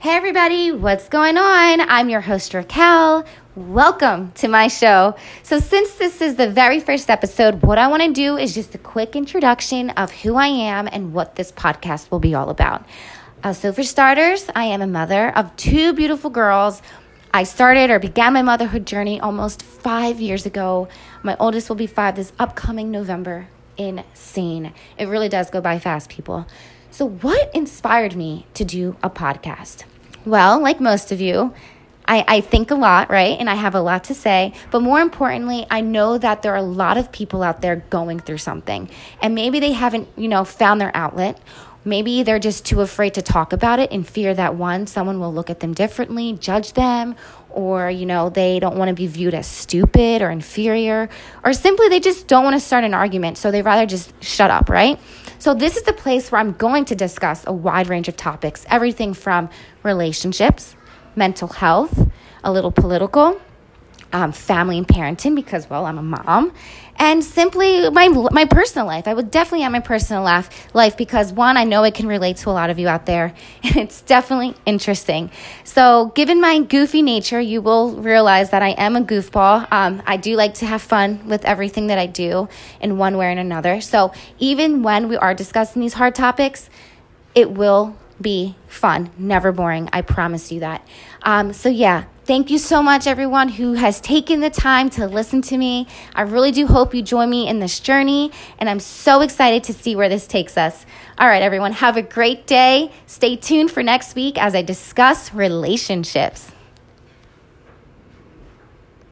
Hey, everybody, what's going on? I'm your host, Raquel. Welcome to my show. So, since this is the very first episode, what I want to do is just a quick introduction of who I am and what this podcast will be all about. Uh, so, for starters, I am a mother of two beautiful girls. I started or began my motherhood journey almost five years ago. My oldest will be five this upcoming November. Insane. It really does go by fast, people. So, what inspired me to do a podcast? Well, like most of you, I, I, think a lot, right? And I have a lot to say. But more importantly, I know that there are a lot of people out there going through something. And maybe they haven't, you know, found their outlet. Maybe they're just too afraid to talk about it in fear that one, someone will look at them differently, judge them, or, you know, they don't want to be viewed as stupid or inferior, or simply they just don't want to start an argument. So they rather just shut up, right? So, this is the place where I'm going to discuss a wide range of topics everything from relationships, mental health, a little political, um, family and parenting because, well, I'm a mom, and simply my my personal life. I would definitely add my personal life life because one, I know it can relate to a lot of you out there, and it's definitely interesting. So, given my goofy nature, you will realize that I am a goofball. Um, I do like to have fun with everything that I do in one way or another. So, even when we are discussing these hard topics, it will be fun, never boring. I promise you that. Um, so, yeah, thank you so much, everyone who has taken the time to listen to me. I really do hope you join me in this journey, and I'm so excited to see where this takes us. All right, everyone, have a great day. Stay tuned for next week as I discuss relationships.